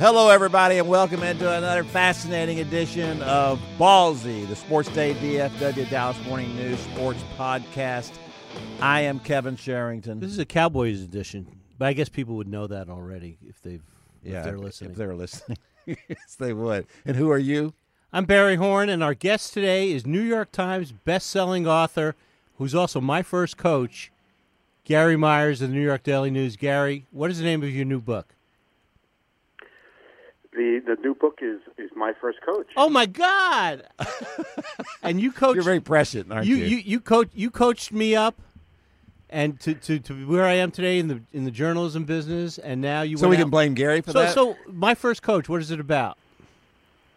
Hello, everybody, and welcome into another fascinating edition of Ballsy, the Sports Day DFW Dallas Morning News Sports Podcast. I am Kevin Sherrington. This is a Cowboys edition, but I guess people would know that already if they've if they're listening. If they're listening, yes, they would. And who are you? I'm Barry Horn, and our guest today is New York Times best-selling author, who's also my first coach, Gary Myers of the New York Daily News. Gary, what is the name of your new book? The the new book is is my first coach. Oh my God! and you coach. You're very prescient, aren't you, you? you you coach you coached me up, and to, to, to where I am today in the in the journalism business, and now you so went we can out- blame Gary for So that. so my first coach, what is it about?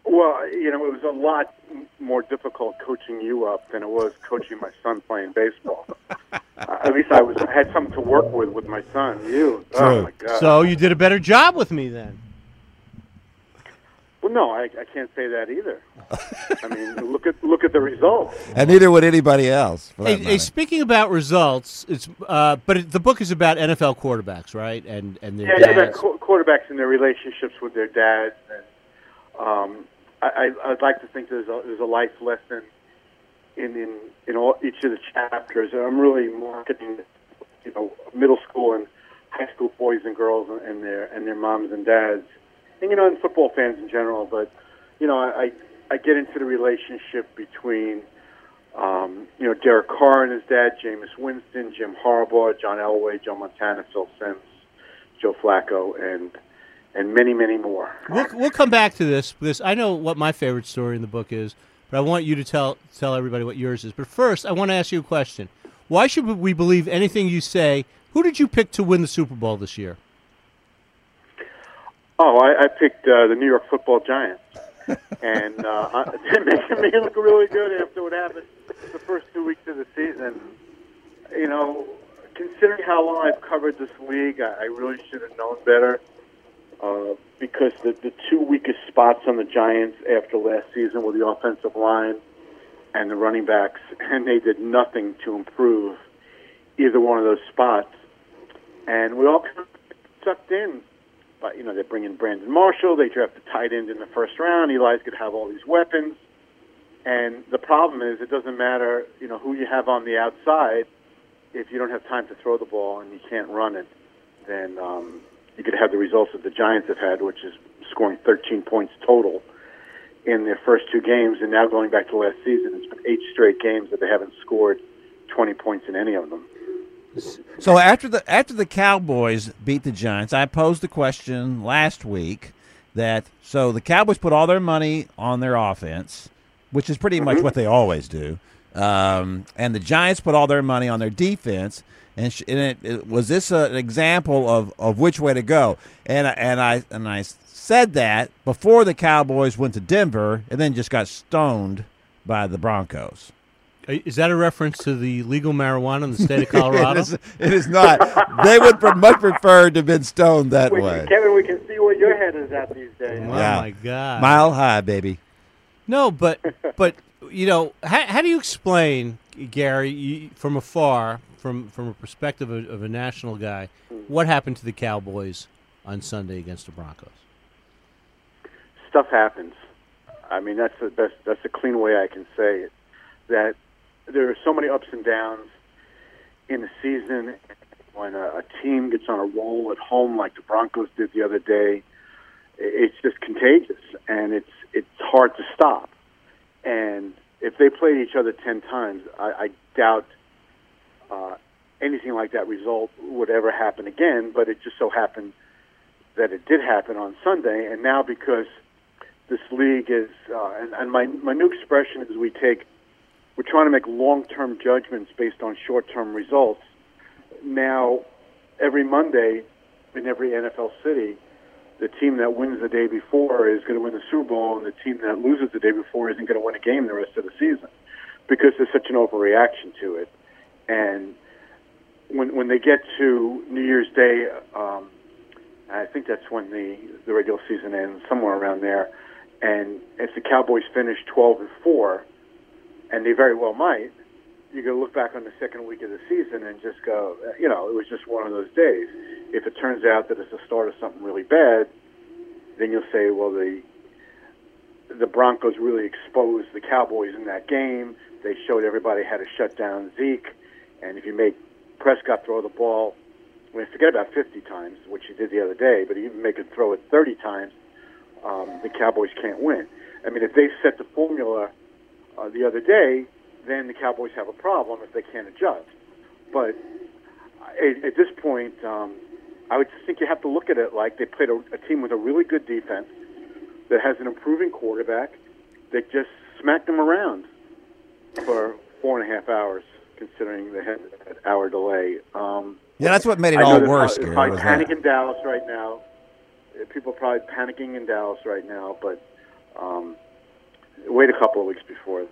Well, you know, it was a lot more difficult coaching you up than it was coaching my son playing baseball. uh, at least I was I had something to work with with my son. You, True. oh my god. So you did a better job with me then. Well, no, I, I can't say that either. I mean, look at look at the results. and neither would anybody else. Hey, hey, speaking about results, it's uh, but it, the book is about NFL quarterbacks, right? And and their Yeah, yeah, about dads. qu- quarterbacks and their relationships with their dads, and um, I, I, I'd like to think there's a, there's a life lesson in in in all, each of the chapters. And I'm really marketing, you know, middle school and high school boys and girls and, and their and their moms and dads, and you know, and football fans in general. But you know, I I get into the relationship between. Um, you know, Derek Carr and his dad, Jameis Winston, Jim Harbaugh, John Elway, Joe Montana, Phil Simms, Joe Flacco, and and many, many more. We'll, we'll come back to this because I know what my favorite story in the book is, but I want you to tell tell everybody what yours is. But first, I want to ask you a question: Why should we believe anything you say? Who did you pick to win the Super Bowl this year? Oh, I, I picked uh, the New York Football Giants, and uh, I, they're making me look really good after what happened the first two weeks of the season. You know, considering how long I've covered this league, I, I really should have known better. Uh, because the the two weakest spots on the Giants after last season were the offensive line and the running backs, and they did nothing to improve either one of those spots. And we all kind of sucked in but you know they bring in Brandon Marshall. They draft a tight end in the first round. Eli's could have all these weapons, and the problem is it doesn't matter you know who you have on the outside if you don't have time to throw the ball and you can't run it. Then um, you could have the results that the Giants have had, which is scoring 13 points total in their first two games, and now going back to last season, it's been eight straight games that they haven't scored 20 points in any of them. So after the after the Cowboys beat the Giants, I posed the question last week that so the Cowboys put all their money on their offense, which is pretty much what they always do, um, and the Giants put all their money on their defense. And, sh- and it, it, was this a, an example of, of which way to go? And and I and I said that before the Cowboys went to Denver and then just got stoned by the Broncos. Is that a reference to the legal marijuana in the state of Colorado? it, is, it is not. they would much prefer to have been stoned that We- way. Kevin, we can see where your head is at these days. Oh Yeah. my God! Mile high, baby. No, but but you know, how, how do you explain, Gary, you, from afar, from from a perspective of, of a national guy, what happened to the Cowboys on Sunday against the Broncos? stuff happens. I mean, that's the best. That's the clean way I can say it. That there are so many ups and downs in the season. When a, a team gets on a roll at home, like the Broncos did the other day, it's just contagious, and it's it's hard to stop. And if they played each other ten times, I, I doubt uh, anything like that result would ever happen again. But it just so happened that it did happen on Sunday, and now because this league is, uh, and, and my my new expression is we take, we're trying to make long-term judgments based on short-term results. Now, every Monday in every NFL city, the team that wins the day before is going to win the Super Bowl, and the team that loses the day before isn't going to win a game the rest of the season because there's such an overreaction to it. And when when they get to New Year's Day, um, I think that's when the the regular season ends, somewhere around there. And if the Cowboys finish 12 and four, and they very well might, you to look back on the second week of the season and just go, you know, it was just one of those days. If it turns out that it's the start of something really bad, then you'll say, well, the the Broncos really exposed the Cowboys in that game. They showed everybody how to shut down Zeke, and if you make Prescott throw the ball, I mean, forget about 50 times, which he did the other day, but even make him throw it 30 times, um, the Cowboys can't win. I mean, if they set the formula uh, the other day, then the Cowboys have a problem if they can't adjust. But at, at this point, um, I would just think you have to look at it like they played a, a team with a really good defense that has an improving quarterback that just smacked them around for four and a half hours, considering they had an hour delay. Um, Yeah, that's what made it I all worse. Probably, Gary, probably was panic that. in Dallas right now. Uh, People are probably panicking in Dallas right now, but um, wait a couple of weeks before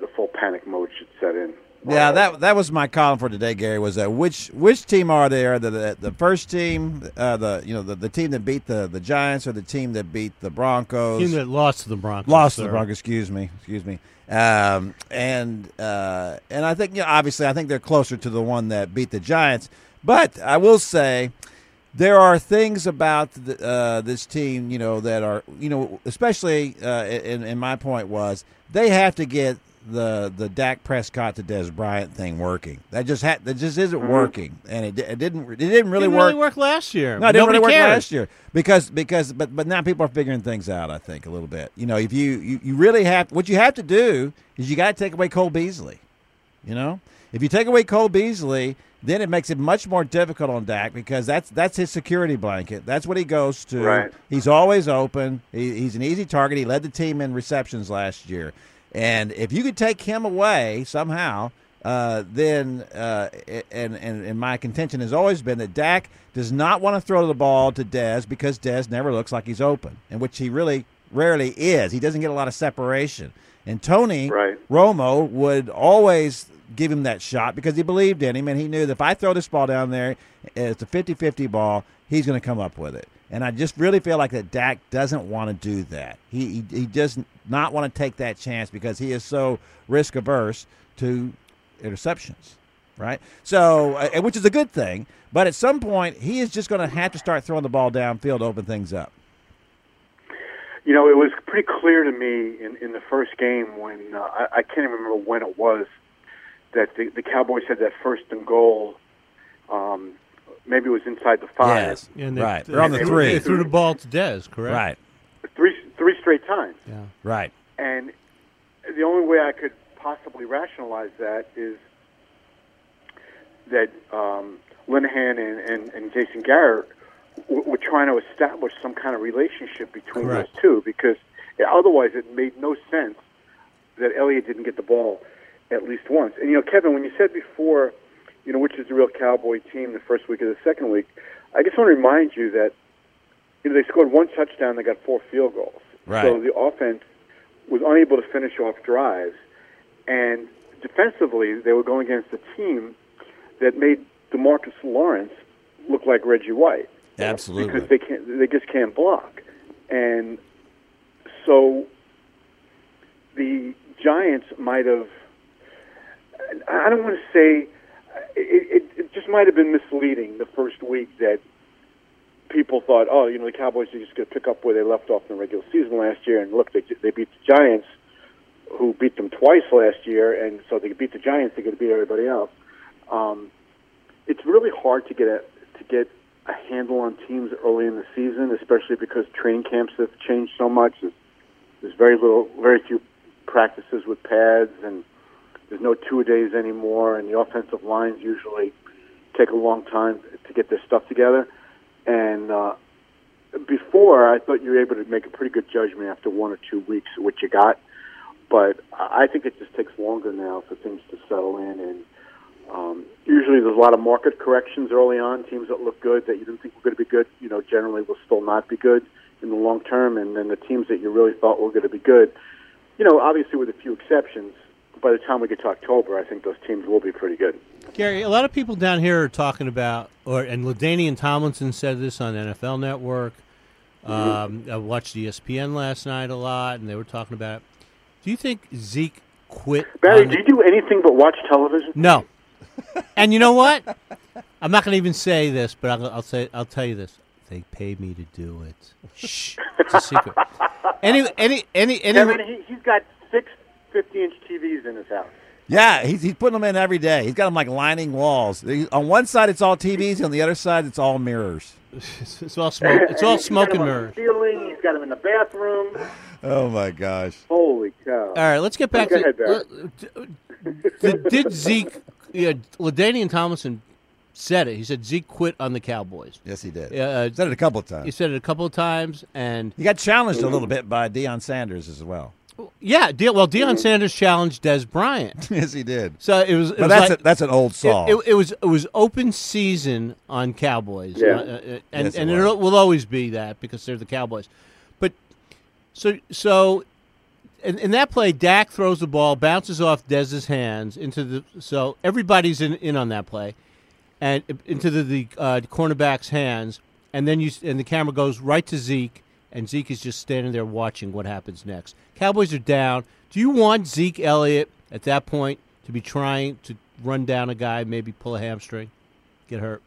the full panic mode should set in. Yeah, that that was my column for today, Gary. Was that which which team are there? The the, the first team, uh, the you know the, the team that beat the, the Giants, or the team that beat the Broncos? Team that lost to the Broncos. lost to the. Broncos. Excuse me, excuse me. Um, and uh, and I think you know, obviously I think they're closer to the one that beat the Giants. But I will say there are things about the, uh, this team, you know, that are you know, especially uh, in, in my point was they have to get the the Dak Prescott to Dez Bryant thing working. That just ha- that just isn't working, and it, it didn't it didn't really Didn't work. really work last year. No, it didn't Nobody really work last year because because but but now people are figuring things out. I think a little bit. You know, if you you, you really have what you have to do is you got to take away Cole Beasley. You know, if you take away Cole Beasley, then it makes it much more difficult on Dak because that's that's his security blanket. That's what he goes to. Right. He's always open. He, he's an easy target. He led the team in receptions last year, and if you could take him away somehow, uh, then uh, and, and and my contention has always been that Dak does not want to throw the ball to Dez because Dez never looks like he's open, and which he really rarely is. He doesn't get a lot of separation. And Tony Right. Romo would always give him that shot because he believed in him and he knew that if I throw this ball down there, it's a 50-50 ball, he's going to come up with it. And I just really feel like that Dak doesn't want to do that. He he, he does not want to take that chance because he is so risk averse to interceptions, right? So, uh, which is a good thing. But at some point, he is just going to have to start throwing the ball downfield to open things up. You know, it was pretty clear to me in, in the first game when uh, I, I can't even remember when it was that the, the Cowboys had that first and goal. Um, maybe it was inside the five. Yes, And they, right. They, They're on the they- three. They threw the ball to Dez, correct? Right, Three three straight times. Yeah. right. And the only way I could possibly rationalize that is that um, Linehan and, and, and Jason Garrett w- were trying to establish some kind of relationship between Correct. those two because otherwise it made no sense that Elliott didn't get the ball at least once. And, you know, Kevin, when you said before, you know, which is the real Cowboy team the first week of the second week, I just want to remind you that, you know, they scored one touchdown, they got four field goals. Right. So the offense was unable to finish off drives. And defensively, they were going against a team that made DeMarcus Lawrence look like Reggie White Absolutely. because they can't they just can't block and so the giants might have i don't want to say it, it, it just might have been misleading the first week that people thought oh you know the cowboys are just going to pick up where they left off in the regular season last year and look they, they beat the giants who beat them twice last year and so they beat the giants they're going to beat everybody else um, it's really hard to get a to get a handle on teams early in the season, especially because training camps have changed so much. There's, very little, very few practices with pads, and there's no two days anymore, and the offensive lines usually take a long time to get their stuff together. And uh, before, I thought you were able to make a pretty good judgment after one or two weeks of what you got. But I think it just takes longer now for things to settle in. And um, usually there's a lot of market corrections early on. Teams that look good that you didn't think were going to be good, you know, generally will still not be good in the long term. And then the teams that you really thought were going to be good, you know, obviously with a few exceptions, by the time we get to October, I think those teams will be pretty good. Gary, a lot of people down here are talking about, or and LaDainian Tomlinson said this on NFL Network. Um, I watched ESPN last night a lot, and they were talking about it. Do you think Zeke quit? Barry, the- do you do anything but watch television? No. And you know what? I'm not going to even say this, but I'll, I'll say I'll tell you this. They paid me to do it. Shh, it's a secret. Any, any, any, any. Kevin, he, he's got six 50-inch TVs in his house. Yeah, he's, he's putting them in every day. He's got them like lining walls. He- on one side, it's all TVs. On the other side, it's all mirrors. It's, it's all smoke. It's all smoke and them on the mirrors. Ceiling. He's got them in the bathroom. Oh my gosh! Holy cow! All right, let's get back Go to. ahead, uh, did, did Zeke? Yeah, LaDainian Tomlinson said it. He said Zeke quit on the Cowboys. Yes, he did. Uh, Said it a couple of times. he said it a couple of times, and He got challenged a little bit by Deion Sanders as well. yeah, De- well, Deion Sanders challenged Dez Bryant, yes, he did. so it was. It But was that's like, a, that's an old saw. It, it, it was it was open season on Cowboys, Yeah. Uh, uh, and Yes, it and it will always be that because they're the Cowboys. But so so in, in that play, Dak throws the ball, bounces off Dez's hands into the so everybody's in, in on that play, and into the the uh, cornerback's hands, and then you and the camera goes right to Zeke, and Zeke is just standing there watching what happens next. Cowboys are down. Do you want Zeke Elliott at that point to be trying to run down a guy, maybe pull a hamstring, get hurt?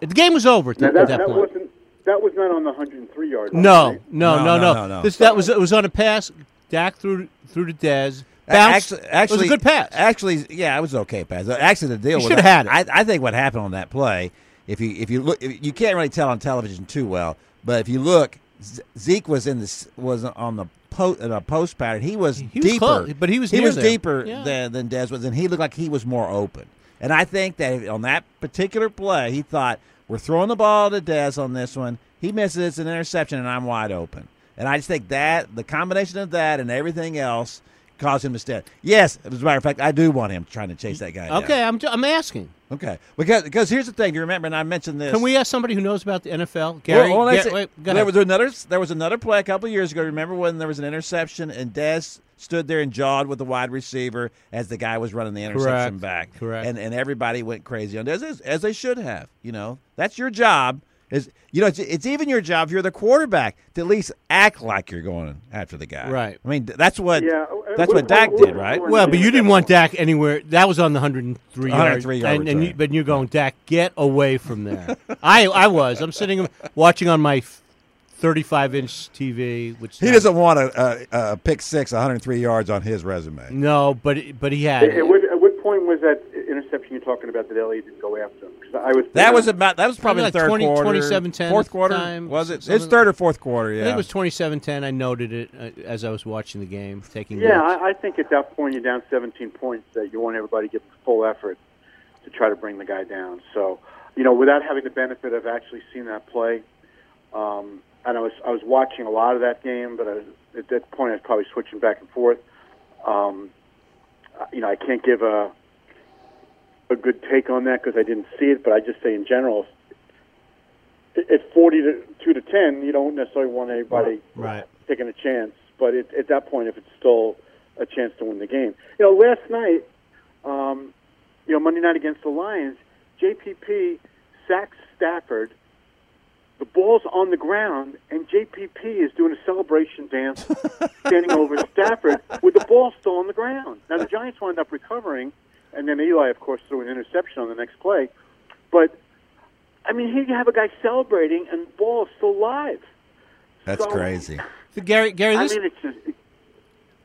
The game was over at, that, at that, that point. Wasn't that was not on the 103 yard line. No, right? no, No, no, no, no. no, no. This that was it was on a pass. Dak threw through to Dez. Bounced. Actually, actually, it was a good pass. Actually, yeah, it was okay pass. Actually, the deal He with should've that- had I, I think what happened on that play, if you if you look, if, you can't really tell on television too well, but if you look, Zeke was in this was on the post in a post pattern. He was He was deeper, close, but he was he near was there. deeper Yeah. than than Dez was, and he looked like he was more open. And I think that on that particular play, he thought we're throwing the ball to Dez on this one. He misses, it's an interception, and I'm wide open. And I just think that the combination of that and everything else caused him to stand. Yes, as a matter of fact, I do want him trying to chase that guy. down. Okay, I'm I'm asking. Okay, because because here's the thing. You remember, and I mentioned this. Can we ask somebody who knows about the NFL? Gary, Well, well, Ga- wait, there was another. There was another play a couple years ago. Remember when there was an interception and Dez stood there and jawed with the wide receiver as the guy was running the interception Correct. back. Correct. And and everybody went crazy on Dez as, as they should have. You know, that's your job. Is you know, it's, it's even your job if you're the quarterback to at least act like you're going after the guy. Right. I mean, that's what Yeah, uh, that's what- what Dak what- did, what- right? well, but you didn't want Dak anywhere. That was on the 103 yard. 103 yard and, and you, but you're going, Dak, get away from there. I I was. I'm sitting watching on my 35 inch TV, which He doesn't want a, a, a pick six, 103 yards on his resume. No, but but he had. At, it. what, at what point was that interception you're talking about that Elliott didn't go after him? 'Cause I was That was about. That was probably like the third 20 quarter, 27-10 fourth quarter. time, was it? It's third or fourth quarter. Yeah. I think it was 27-10. I noted it uh, as I was watching the game, taking Yeah. I, I think at that point you're down 17 points that you want everybody to give full effort to try to bring the guy down. So, you know, without having the benefit of actually seeing that play, um, and I was I was watching a lot of that game, but I was, at that point I was probably switching back and forth. Um, you know, I can't give a a good take on that because I didn't see it, but I just say in general, at- at 40 to 2 to 10, you don't necessarily want anybody Right. taking a chance. But it, at that point, if it's still a chance to win the game, you know, last night, um, you know, Monday night against the Lions, JPP sacks Stafford. The ball's on the ground, and JPP is doing a celebration dance, standing over Stafford with the ball still on the ground. Now the Giants wound up recovering, and then Eli, of course, threw an interception on the next play. But I mean, here you have a guy celebrating, and the ball is still live. That's so- crazy. So Gary, Gary, I this mean, it's just,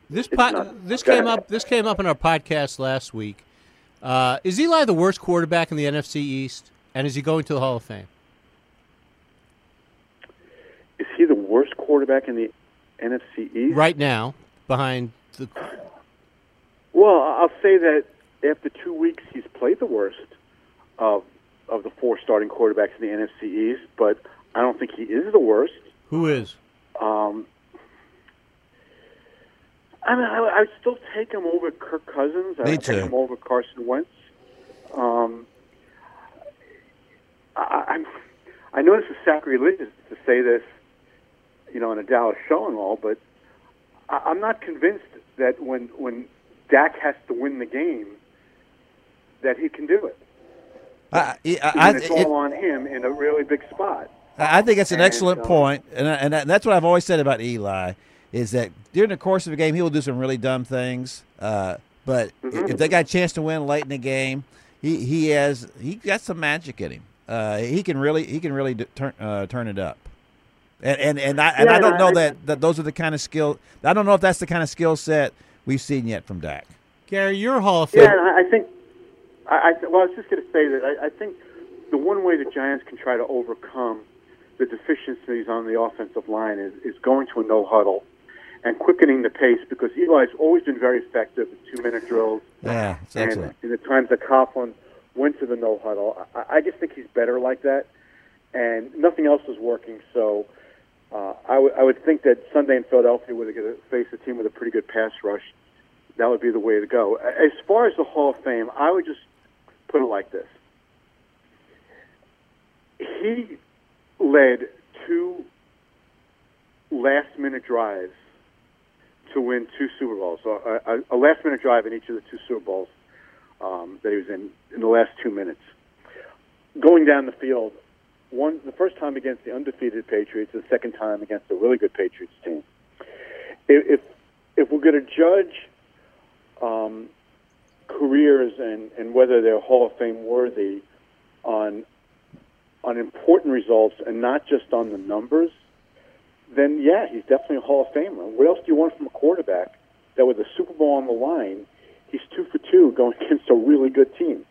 this po- not- this came ahead. up this came up in our podcast last week. Uh, is Eli the worst quarterback in the NFC East, and is he going to the Hall of Fame? is he the worst quarterback in the NFC East? Right now, behind the Well, I'll say that after two weeks, he's played the worst of of the four starting quarterbacks in the NFC East, but I don't think he is the worst. who is? Um, I mean, I, I'd still take him over Kirk Cousins. Me I'd too. take him over Carson Wentz. Um, I, I'm, I know this is sacrilegious to say this, you know, in a Dallas show and all, but I, I'm not convinced that when when Dak has to win the game, that he can do it. I, I, I, I, it's it- all on him in a really big spot. I think it's an And, excellent uh, point, and and that's what I've always said about Eli is that during the course of a game he will do some really dumb things, uh, but Mm-hmm. if they got a chance to win late in the game, he he has he got some magic in him. Uh, he can really he can really do, turn uh, turn it up, and and and I and Yeah, I don't know I- that that those are the kind of skill. I don't know if that's the kind of skill set we've seen yet from Dak. Gary, you're Hall of Fame. Yeah, I I think. I, I well, I was just going to say that I, I think the one way the Giants can try to overcome the deficiencies on the offensive line is, is going to a no huddle and quickening the pace because Eli's always been very effective in two minute drills. Yeah, and excellent. in the times that Coughlin went to the no huddle, I, I just think he's better like that. And nothing else is working, so uh, I, w- I would think that Sunday in Philadelphia, where they're going to face a team with a pretty good pass rush, that would be the way to go. As far as the Hall of Fame, I would just put it like this: he led two last-minute drives to win two Super Bowls, so a, a, a last-minute drive in each of the two Super Bowls um, that he was in in the last two minutes. Going down the field, one the first time against the undefeated Patriots, the second time against a really good Patriots team. If if, if we're going to judge um, careers and, and whether they're Hall of Fame worthy on on important results and not just on the numbers, then yeah, he's definitely a Hall of Famer. What else do you want from a quarterback that with a Super Bowl on the line, he's two for two going against a really good team?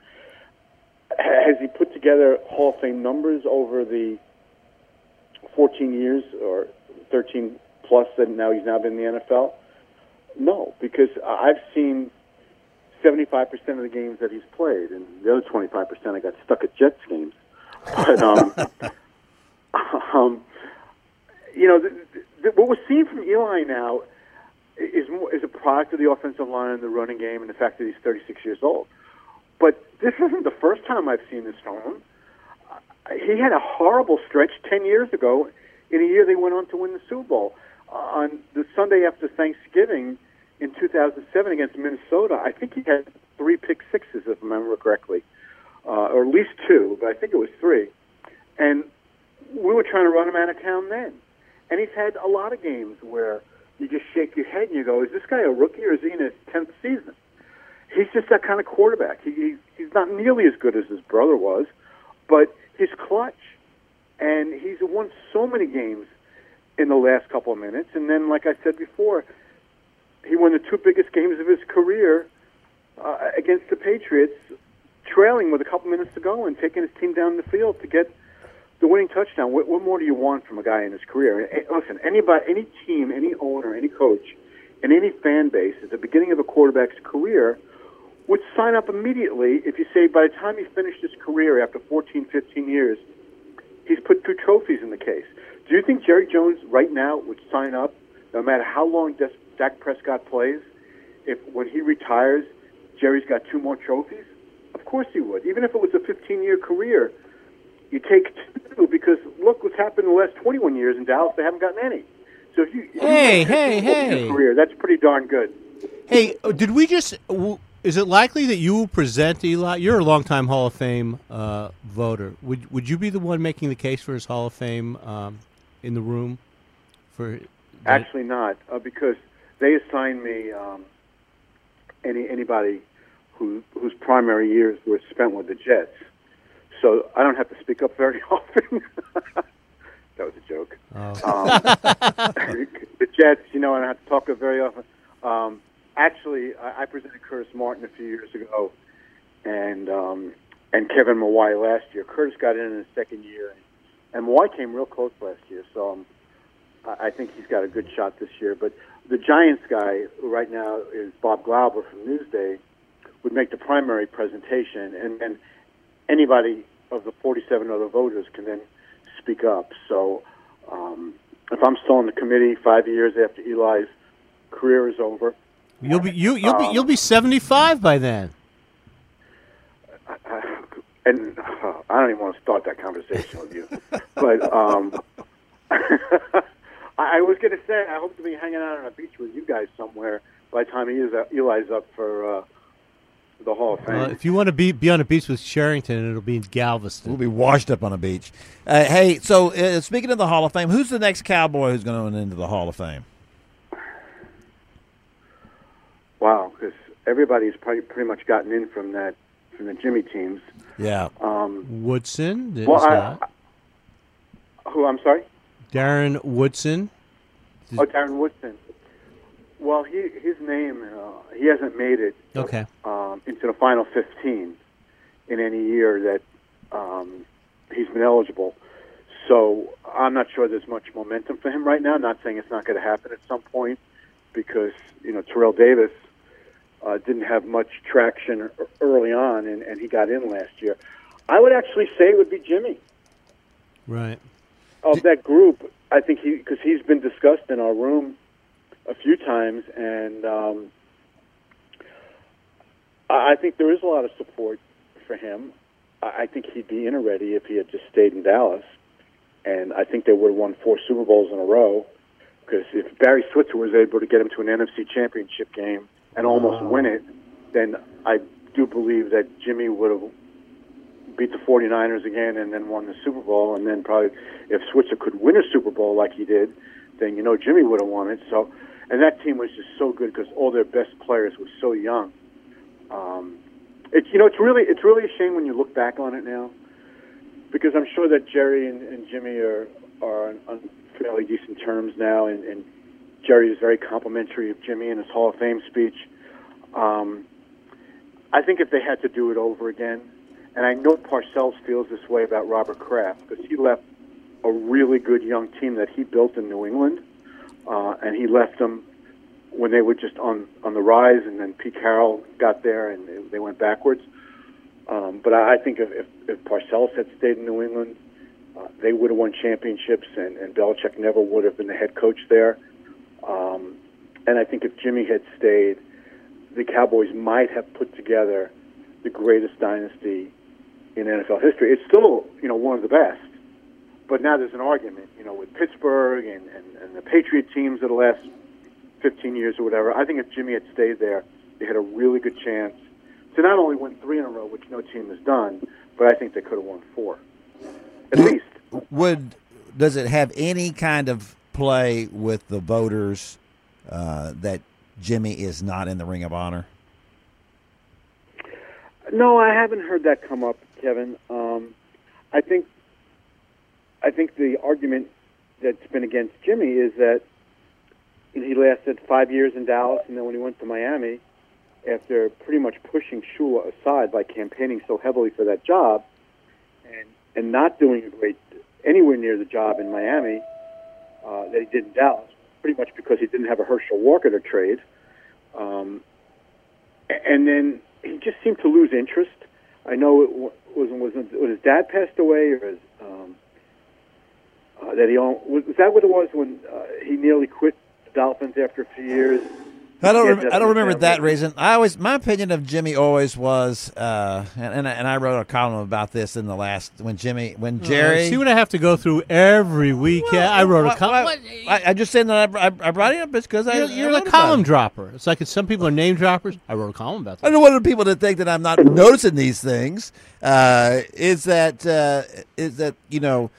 Has he put together Hall of Fame numbers over the 14 years or 13 plus that now he's now been in the NFL? No, because I've seen 75% of the games that he's played, and the other 25% I got stuck at Jets games. But um, um, you know, the, the, what we're seeing from Eli now is more, is a product of the offensive line and the running game, and the fact that he's 36 years old. But this isn't the first time I've seen this from him. He had a horrible stretch 10 years ago. In a year, they went on to win the Super Bowl. On the Sunday after Thanksgiving in 2007 against Minnesota, I think he had three pick sixes, if I remember correctly, uh, or at least two, but I think it was three. And we were trying to run him out of town then. And he's had a lot of games where you just shake your head and you go, is this guy a rookie or is he in his 10th season? He's just that kind of quarterback. He, he, he's not nearly as good as his brother was, but he's clutch. And he's won so many games in the last couple of minutes. And then, like I said before, he won the two biggest games of his career uh, against the Patriots, trailing with a couple minutes to go and taking his team down the field to get the winning touchdown. What, what more do you want from a guy in his career? Eh, Listen, anybody, any team, any owner, any coach, and any fan base at the beginning of a quarterback's career would sign up immediately if you say by the time he finished his career after 14, 15 years, he's put two trophies in the case. Do you think Jerry Jones right now would sign up, no matter how long Des- Dak Prescott plays, if when he retires, Jerry's got two more trophies? Of course he would. Even if it was a 15-year career, you take two because look what's happened in the last 21 years in Dallas. They haven't gotten any. So if you, if you Hey, win hey, 15 over your hey. career, that's pretty darn good. Hey, uh, did we just? w- Is it likely that you will present Eli? You're a longtime Hall of Fame uh, voter. Would Would you be the one making the case for his Hall of Fame um, in the room? For Actually, not uh, because they assigned me um, any anybody who whose primary years were spent with the Jets. So I don't have to speak up very often. that was a joke. Oh. Um, the Jets, you know, I don't have to talk very often. Um, actually, I, I presented Curtis Martin a few years ago, and um, and Kevin Mawae last year. Curtis got in in his second year, and Mawae came real close last year. So um, I think he's got a good shot this year. But the Giants guy, who right now is Bob Glauber from Newsday, would make the primary presentation, and then anybody of the 47 other voters can then speak up. So um, if I'm still on the committee five years after Eli's career is over, You'll be you you'll Um, be you'll be seventy five by then. and uh, I don't even want to start that conversation with you, but um, I, I was going to say I hope to be hanging out on a beach with you guys somewhere by the time he is uh, Eli's up for uh, the Hall of Fame. Uh, if you want to be be on a beach with Sherrington, it'll be in Galveston. We'll be washed up on a beach. Uh, hey, so uh, speaking of the Hall of Fame, who's the next Cowboy who's going to into the Hall of Fame? wow, because everybody's pretty, pretty much gotten in from that from the Jimmy teams. Yeah. Um, Woodson, well, I, that? who I'm sorry. Darren Woodson. Oh, Darren Woodson. Well, he, his name, uh, he hasn't made it Okay. um, into the final 15 in any year that um, he's been eligible. So I'm not sure there's much momentum for him right now. Not saying it's not going to happen at some point because, you know, Terrell Davis uh, didn't have much traction early on, and, and he got in last year. I would actually say it would be Jimmy. Right. Of that group, I think he because he's been discussed in our room a few times, and um, I think there is a lot of support for him. I think he'd be in already if he had just stayed in Dallas, and I think they would have won four Super Bowls in a row. Because if Barry Switzer was able to get him to an NFC Championship game and almost win it, then I do believe that Jimmy would have beat the 49ers again and then won the Super Bowl. And then probably if Switzer could win a Super Bowl like he did, then, you know, Jimmy would have won it. So, and that team was just so good because all their best players were so young. Um, it's, you know, it's really, it's really a shame when you look back on it now because I'm sure that Jerry and, and Jimmy are, are on, on fairly decent terms now. And, and Jerry is very complimentary of Jimmy in his Hall of Fame speech. Um, I think if they had to do it over again, and I know Parcells feels this way about Robert Kraft because he left a really good young team that he built in New England, uh, and he left them when they were just on on the rise, and then Pete Carroll got there and they- went backwards. Um, but I I think if, if, if Parcells had stayed in New England, uh, they would have won championships, and, and Belichick never would have been the head coach there. Um, and I think if Jimmy had stayed, the Cowboys might have put together the greatest dynasty in NFL history. It's still, you know, one of the best. But now there's an argument, you know, with Pittsburgh and, and, and the Patriot teams of the last 15 years or whatever. I think if Jimmy had stayed there, they had a really good chance to not only win three in a row, which no team has done, but I think they could have won four. At least. Would does it have any kind of play with the voters uh, that Jimmy is not in the Ring of Honor? No, I haven't heard that come up, Kevin. Um, I think I think the argument that's been against Jimmy is that he lasted five years in Dallas, and then when he went to Miami, after pretty much pushing Shula aside by campaigning so heavily for that job, and and not doing a great anywhere near the job in Miami uh, that he did in Dallas, pretty much because he didn't have a Herschel Walker to trade. Um, and then he just seemed to lose interest. I know it wa- was was when his dad passed away, or his, um, uh, that he was, was that what it was when uh, he nearly quit the Dolphins after a few years? I don't. Rem- I don't remember that reason. I always my opinion of Jimmy always was, uh, and and I, and I wrote a column about this in the last when Jimmy when Jerry. Uh, see what I have to go through every week. yeah, I wrote a column. I, I just saying that I, I, I brought it up because I You're, I you're wrote the column it. dropper. It's like some people are name droppers. I wrote a column about I that. don't want people to think that I'm not noticing these things. Uh, is that uh, is that you know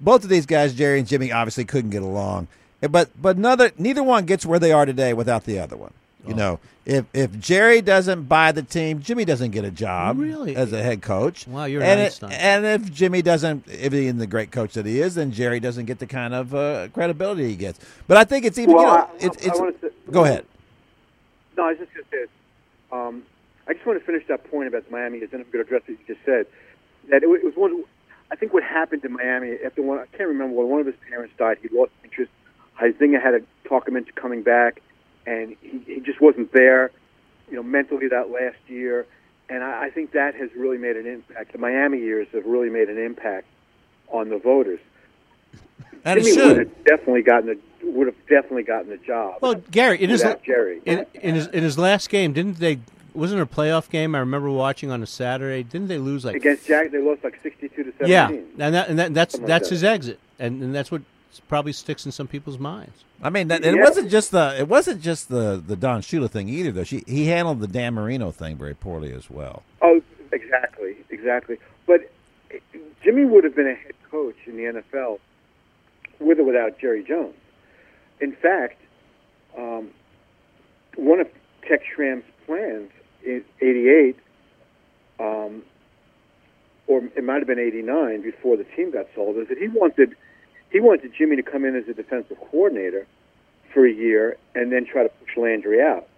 both of these guys, Jerry and Jimmy, obviously couldn't get along, but but neither neither one gets where they are today without the other one. You Oh. know, if if Jerry doesn't buy the team, Jimmy doesn't get a job Really? as a head coach. Wow, you're an and Einstein. and if Jimmy doesn't, if he's the great coach that he is, then Jerry doesn't get the kind of uh, credibility he gets. But I think it's even. Well, you know, I- it's, I it's, wanna go ahead. No, I was just going to say, um, I just want to finish that point about Miami, and then I'm going to address what you just said. That it, wa- it was one. I think what happened in Miami after one. I can't remember when one of his parents died. He lost interest. Huizenga had to talk him into coming back. and he, he just wasn't there, you know, mentally that last year. And I, I think that has really made an impact. The Miami years have really made an impact on the voters. And it Jimmy would have definitely gotten the would have definitely gotten the job. Well, Gary, in his Jerry. in, in his in his last game, didn't they? Wasn't it a playoff game? I remember watching on a Saturday. Didn't they lose like? against Jack, they lost like sixty-two to yeah, seventeen. and that and that, that's Something like that's that. his exit, and, and that's what probably sticks in some people's minds. I mean, that, it Yeah. wasn't just the it wasn't just the the Don Shula thing either. Though she he handled the Dan Marino thing very poorly as well. Oh, exactly, exactly. But Jimmy would have been a head coach in the NFL with or without Jerry Jones. In fact, um, one of Tex Schramm's plans in '88, um, or it might have been '89 before the team got sold, is that he wanted he wanted Jimmy to come in as a defensive coordinator for a year and then try to push Landry out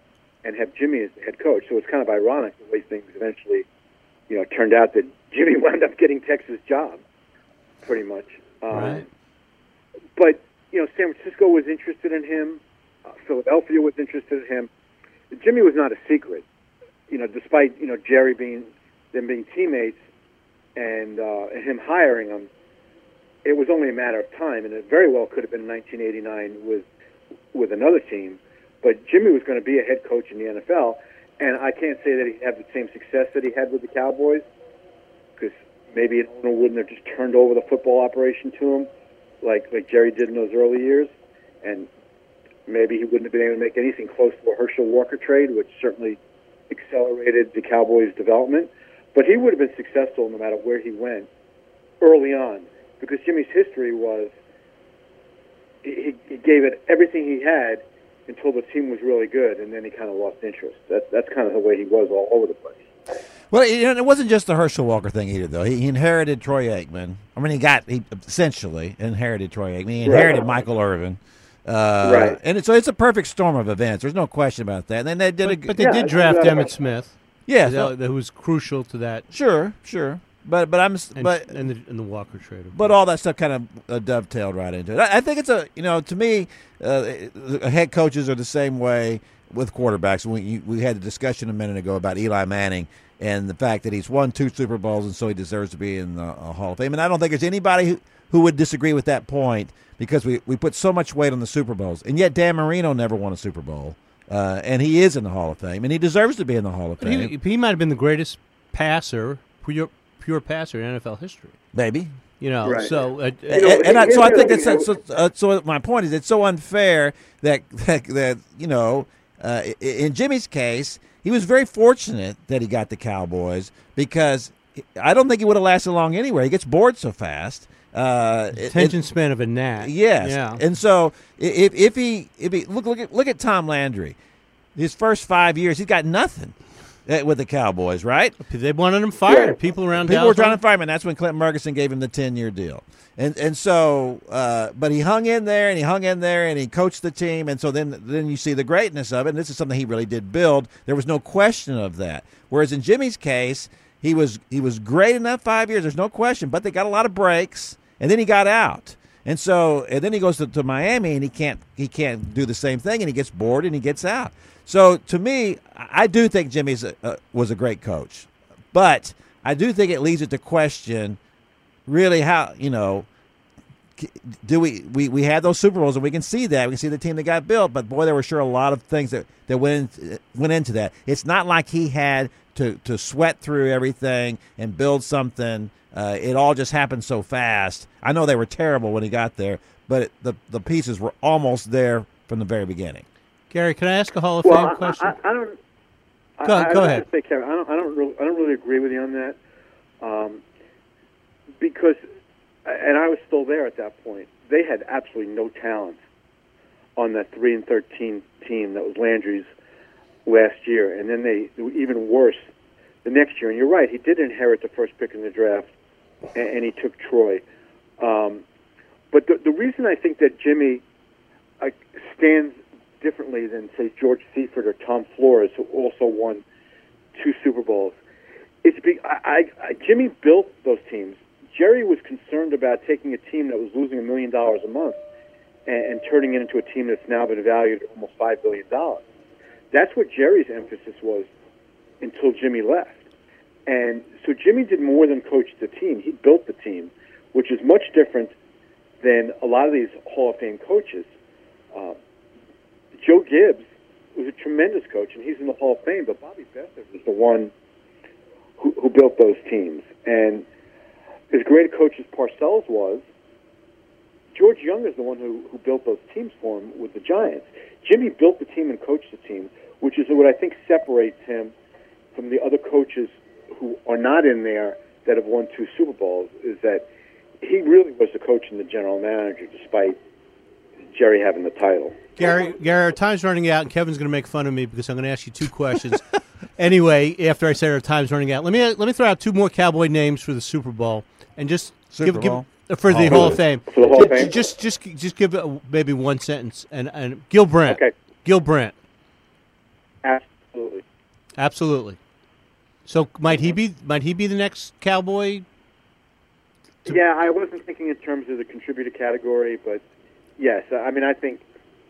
and have Jimmy as the head coach. So it's kind of ironic the way things eventually, you know, turned out that Jimmy wound up getting Tex's job, pretty much. Um, Right. But you know, San Francisco was interested in him. Uh, Philadelphia was interested in him. Jimmy was not a secret, you know, despite you know Jerry being them being teammates and uh, and him hiring him. It was only a matter of time, and it very well could have been 1989 with with another team. But Jimmy was going to be a head coach in the NFL, and I can't say that he'd have the same success that he had with the Cowboys, because maybe an owner wouldn't have just turned over the football operation to him, like like Jerry did in those early years, and maybe he wouldn't have been able to make anything close to a Herschel Walker trade, which certainly accelerated the Cowboys' development. But he would have been successful no matter where he went early on, because Jimmy's history was he, he gave it everything he had until the team was really good, and then he kind of lost interest. That, that's kind of the way he was all over the place. Well, you know, it wasn't just the Herschel Walker thing either, though. He, he inherited Troy Aikman. I mean, he got he essentially inherited Troy Aikman. He inherited Michael Irvin. Uh, Right. And it's, so it's a perfect storm of events. There's no question about that. And then they did But, good. but they Yeah, did draft not- Emmitt Smith. yeah, that- who was crucial to that, sure, sure. But but I'm and, but and, the, and the Walker trade. But all that stuff kind of uh, dovetailed right into it. I, I think it's a you know to me, uh, head coaches are the same way with quarterbacks. We you, we had a discussion a minute ago about Eli Manning and the fact that he's won two Super Bowls and so he deserves to be in the uh, Hall of Fame. And I don't think there's anybody who, who would disagree with that point because we we put so much weight on the Super Bowls, and yet Dan Marino never won a Super Bowl. Uh, and he is in the Hall of Fame, and he deserves to be in the Hall of Fame. he, he might have been the greatest passer, pure, pure passer in NFL history. Maybe, You know, Right. so uh, You know, and, and I, so I think here's that's so, uh, so. My point is, it's so unfair that that, that you know, uh, in Jimmy's case, he was very fortunate that he got the Cowboys because I don't think he would have lasted long anywhere. He gets bored so fast. Uh, attention it- span of a gnat. Yes. Yeah. And so if if he if he look look at look at Tom Landry, his first five years, he's got nothing with the Cowboys, right? they wanted him fired. Yeah. People around People Dallas were trying to fire him, and that's when Clint Murchison gave him the ten year deal. And and so, uh, but he hung in there, and he hung in there, and he coached the team, and so then then you see the greatness of it. And this is something he really did build. There was no question of that. Whereas in Jimmy's case, he was he was great in that five years. There's no question, but they got a lot of breaks, and then he got out. And so, and then he goes to, to Miami, and he can't he can't do the same thing, and he gets bored, and he gets out. So, to me, I do think Jimmy's a, uh, was a great coach, but I do think it leads it to question, really, how you know, do we we we had those Super Bowls, and we can see that we can see the team that got built, but boy, there were sure a lot of things that that went in, went into that. It's not like he had to to sweat through everything and build something. Uh, it all just happened so fast. I know they were terrible when he got there, but it, the the pieces were almost there from the very beginning. Gary, can I ask a Hall of Well, Fame I, question? I, I don't. Go- I, go I ahead. have Say, Kevin, I don't. I don't really. I don't really agree with you on that, um, because, and I was still there at that point. They had absolutely no talent on that three and thirteen team that was Landry's last year, and then they they even worse the next year. And you're right. He did inherit the first pick in the draft, and, and he took Troy. Um, but the, the reason I think that Jimmy uh, stands differently than say George Seifert or Tom Flores, who also won two Super Bowls. It's be, I, I, Jimmy built those teams. Jerry was concerned about taking a team that was losing a million dollars a month and, and turning it into a team that's now been valued at almost five billion dollars. That's what Jerry's emphasis was until Jimmy left. And so Jimmy did more than coach the team. He built the team, which is much different than a lot of these Hall of Fame coaches. Uh, Joe Gibbs was a tremendous coach, and he's in the Hall of Fame. But Bobby Beathard was the one who, who built those teams. And as great a coach as Parcells was, George Young is the one who, who built those teams for him with the Giants. Jimmy built the team and coached the team, which is what I think separates him from the other coaches who are not in there that have won two Super Bowls. Is that he really was the coach and the general manager, despite Jerry having the title. Gary, Gary, our time's running out, and Kevin's going to make fun of me because I'm going to ask you two questions. anyway, after I say our time's running out, let me let me throw out two more Cowboy names for the Super Bowl, and just Super give, give Bowl? uh, for the Oh, Hall of Fame. for the Hall of Fame? Just just just give uh, maybe one sentence, and and Gil Brandt. Okay. Gil Brandt, Absolutely. absolutely. So might he be might he be the next Cowboy? Yeah, I wasn't thinking in terms of the contributor category, but yes, I mean I think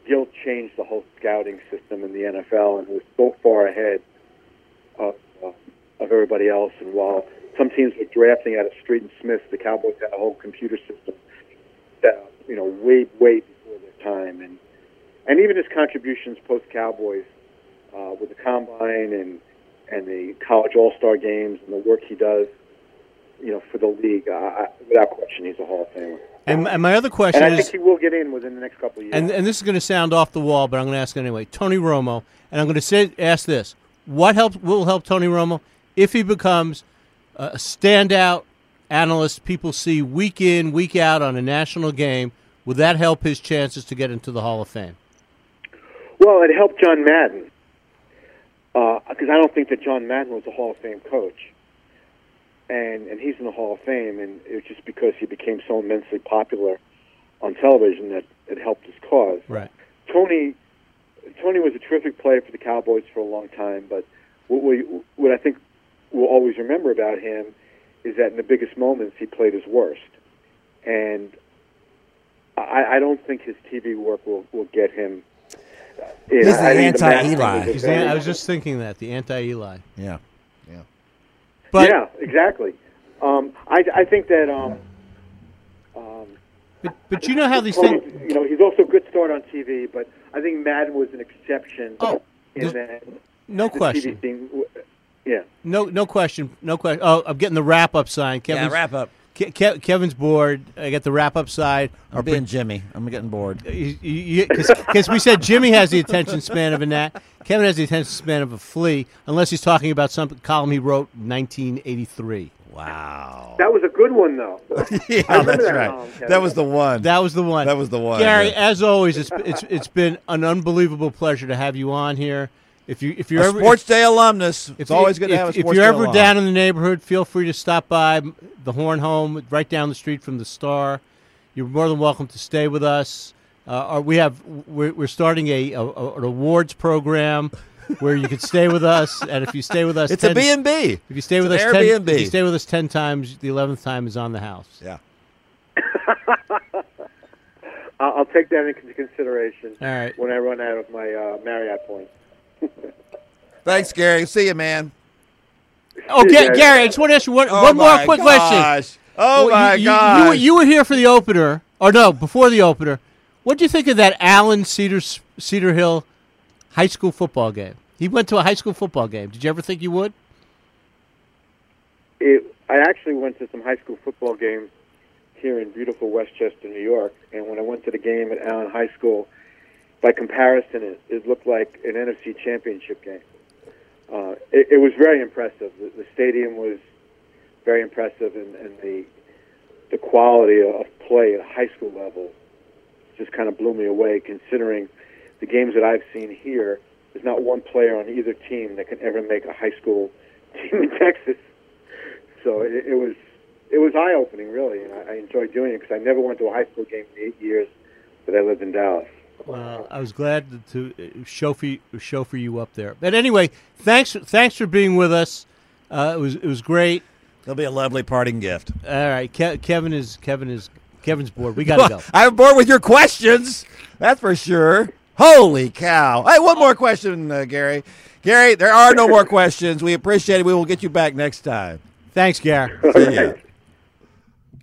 Gil changed the whole scouting system in the NFL and was so far ahead of, uh, of everybody else. And while some teams were drafting out of Street and Smith, the Cowboys had a whole computer system that you know way way before their time, and and even his contributions post Cowboys uh, with the combine and and the college All Star games and the work he does you know, for the league, uh, I- without question, he's a Hall of Famer. And, and my other question And I is, think he will get in within the next couple of years. and and this is going to sound off the wall, but I'm going to ask it anyway. Tony Romo, and I'm going to say ask this: What helps will help Tony Romo if he becomes a standout analyst people see week in week out on a national game? Would that help his chances to get into the Hall of Fame? well, it helped John Madden Uh, because I don't think that John Madden was a Hall of Fame coach, and and he's in the Hall of Fame, and it was just because he became so immensely popular on television that it helped his cause. Right. Tony Tony was a terrific player for the Cowboys for a long time, but what we what I think we'll always remember about him is that in the biggest moments he played his worst, and I, I don't think his TV work will will get him. In. He's the I think anti-Eli. Matt thing was a He's the- I was just thinking that the anti Eli. Yeah. But yeah, exactly. Um, I I think that um, um, but, but you know how these things. you know he's also a good start on TV, but I think Madden was an exception Oh, in there's that No the question. TV thing. Yeah. No no question. No question. Oh, I'm getting the wrap up sign. Kevin's, yeah, wrap up. Ke- Ke- Kevin's bored. I got the wrap up side. I'm being Jimmy. I'm getting bored. Because we said Jimmy has the attention span of a gnat. Kevin has the attention span of a flea, unless he's talking about some column he wrote in 1983. Wow. That was a good one, though. yeah, that's that right. column, That was the one. That was the one. That was the one, Gary, yeah. as always, it's, it's it's been an unbelievable pleasure to have you on here. If you if you're a ever Sports Day alumnus. It's you- always good to have a sports day. If you're Day ever alum. down in the neighborhood, feel free to stop by the Horn Home, right down the street from the Star. You're more than welcome to stay with us. Uh, or we have we're, we're starting a, a, an awards program where you can stay with us, and if you stay with us, It's 10, a B&B. If you stay with It's us, an 10, Airbnb. if you stay with us ten times, the eleventh time is on the house. Yeah. I'll, I'll take that into consideration All right. when I run out of my uh, Marriott points. Thanks, Gary. See you, man. Oh, Ga- Yeah. Gary, I just want to ask you one, Oh, one more my quick question. gosh. Oh, Well, my you, you- gosh. You, were, you were here for the opener, or no, before the opener. What do you think of that Allen Cedar Cedar Hill high school football game? He went to a high school football game. Did you ever think you would? It, I actually went to some high school football games here in beautiful Westchester, New York, and when I went to the game at Allen High School, by comparison, it, it looked like an NFC Championship game. Uh, it, it was very impressive. The, the stadium was very impressive, and, and the the quality of play at high school level just kind of blew me away. Considering the games that I've seen here, there's not one player on either team that can ever make a high school team in Texas. So it, it was it was eye opening, really, and I, I enjoyed doing it because I never went to a high school game in eight years that I lived in Dallas. Well, I was glad to uh, show for you, show for you up there. But anyway, thanks thanks for being with us. Uh, it was it was great. It'll be a lovely parting gift. All right, Ke- Kevin is Kevin is Kevin's bored. We got to go. I'm bored with your questions. That's for sure. Holy cow! Hey, one more question, uh, Gary. Gary, there are no more questions. We appreciate it. We will get you back next time. Thanks, Gary. See ya.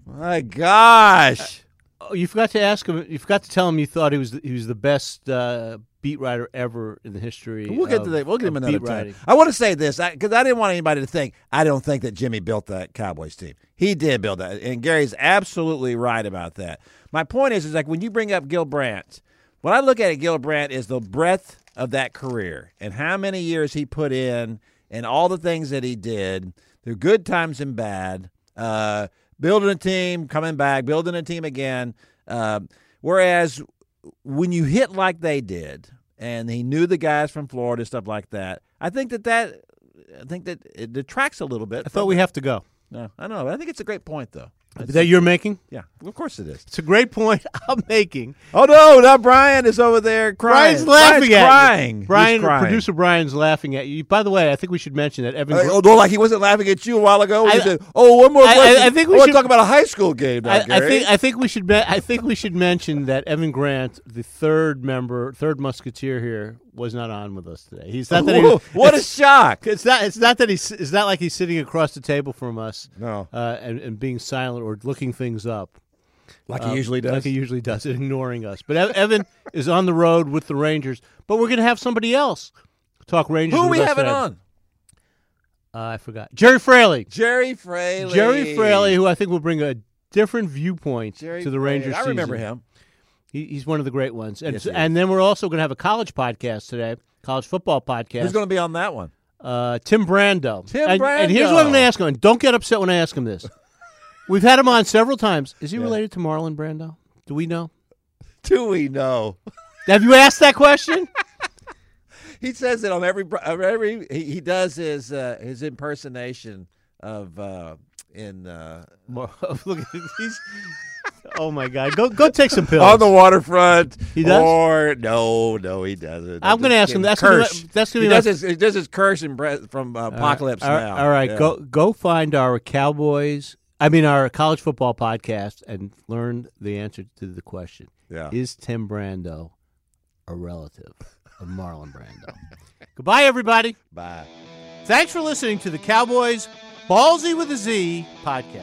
My gosh. Oh, you forgot to ask him. You forgot to tell him you thought he was the, he was the best uh, beat writer ever in the history. We'll get of- to that. We'll get him another time. I want to say this because I, didn't want anybody to think I don't think that Jimmy built that Cowboys team. He did build that, and Gary's absolutely right about that. My point is, is like when you bring up Gil Brandt, when I look at it, Gil Brandt is the breadth of that career and how many years he put in, and all the things that he did through good times and bad. Uh, building a team, coming back, building a team again. Uh, whereas when you hit like they did, and he knew the guys from Florida, stuff like that, I think that that I think that it detracts a little bit. I thought we have to go. No, I know. But I think it's a great point, though. That you're making? Yeah, of course it is. It's a great point I'm making. Oh no, now Brian is over there crying. Brian's laughing Brian's at crying. you. Brian, crying. producer Brian's laughing at you. By the way, I think we should mention that Evan. Uh, oh, no, like he wasn't laughing at you a while ago. I- he said, "Oh, one more I- I- question. I think we should- talk about a high school game." Now, I, I think I think we should I think we should mention that Evan Grant, the third member, third musketeer here, was not on with us today. He's not that he, what a shock! it's not it's not that he's it's not like he's sitting across the table from us No, uh, and, and being silent or looking things up. like uh, he usually does. Like he usually does, ignoring us. But Evan is on the road with the Rangers. But we're going to have somebody else talk Rangers. Who are we having today. on? Uh, I forgot. Gerry Fraley. Gerry Fraley. Gerry Fraley, who I think will bring a different viewpoint Gerry to the Fraley. Rangers. I remember season. him. He, he's one of the great ones. And Yes, and then we're also going to have a college podcast today, college football podcast. Who's going to be on that one? uh, Tim Brando. Tim and, And here's what I'm going to ask him. And don't get upset when I ask him this. We've had him on several times. Is he related to Marlon Brando? Do we know? Do we know? Have you asked that question? He says it on every every. He, he does his uh, his impersonation of uh, in uh, Look at he's. Oh my God! Go go take some pills. on the waterfront. He does? Or no, no, he doesn't. I'm gonna ask him. That's gonna be curse. that's gonna he be does his he does his curse and bre- from uh, Apocalypse all right, Now. All right, Yeah. go go find our Cowboys. I mean, our college football podcast and learn the answer to the question: Yeah. Is Tim Brando a relative of Marlon Brando? Goodbye, everybody. Bye. Thanks for listening to the Cowboys Ballsy with a Z podcast.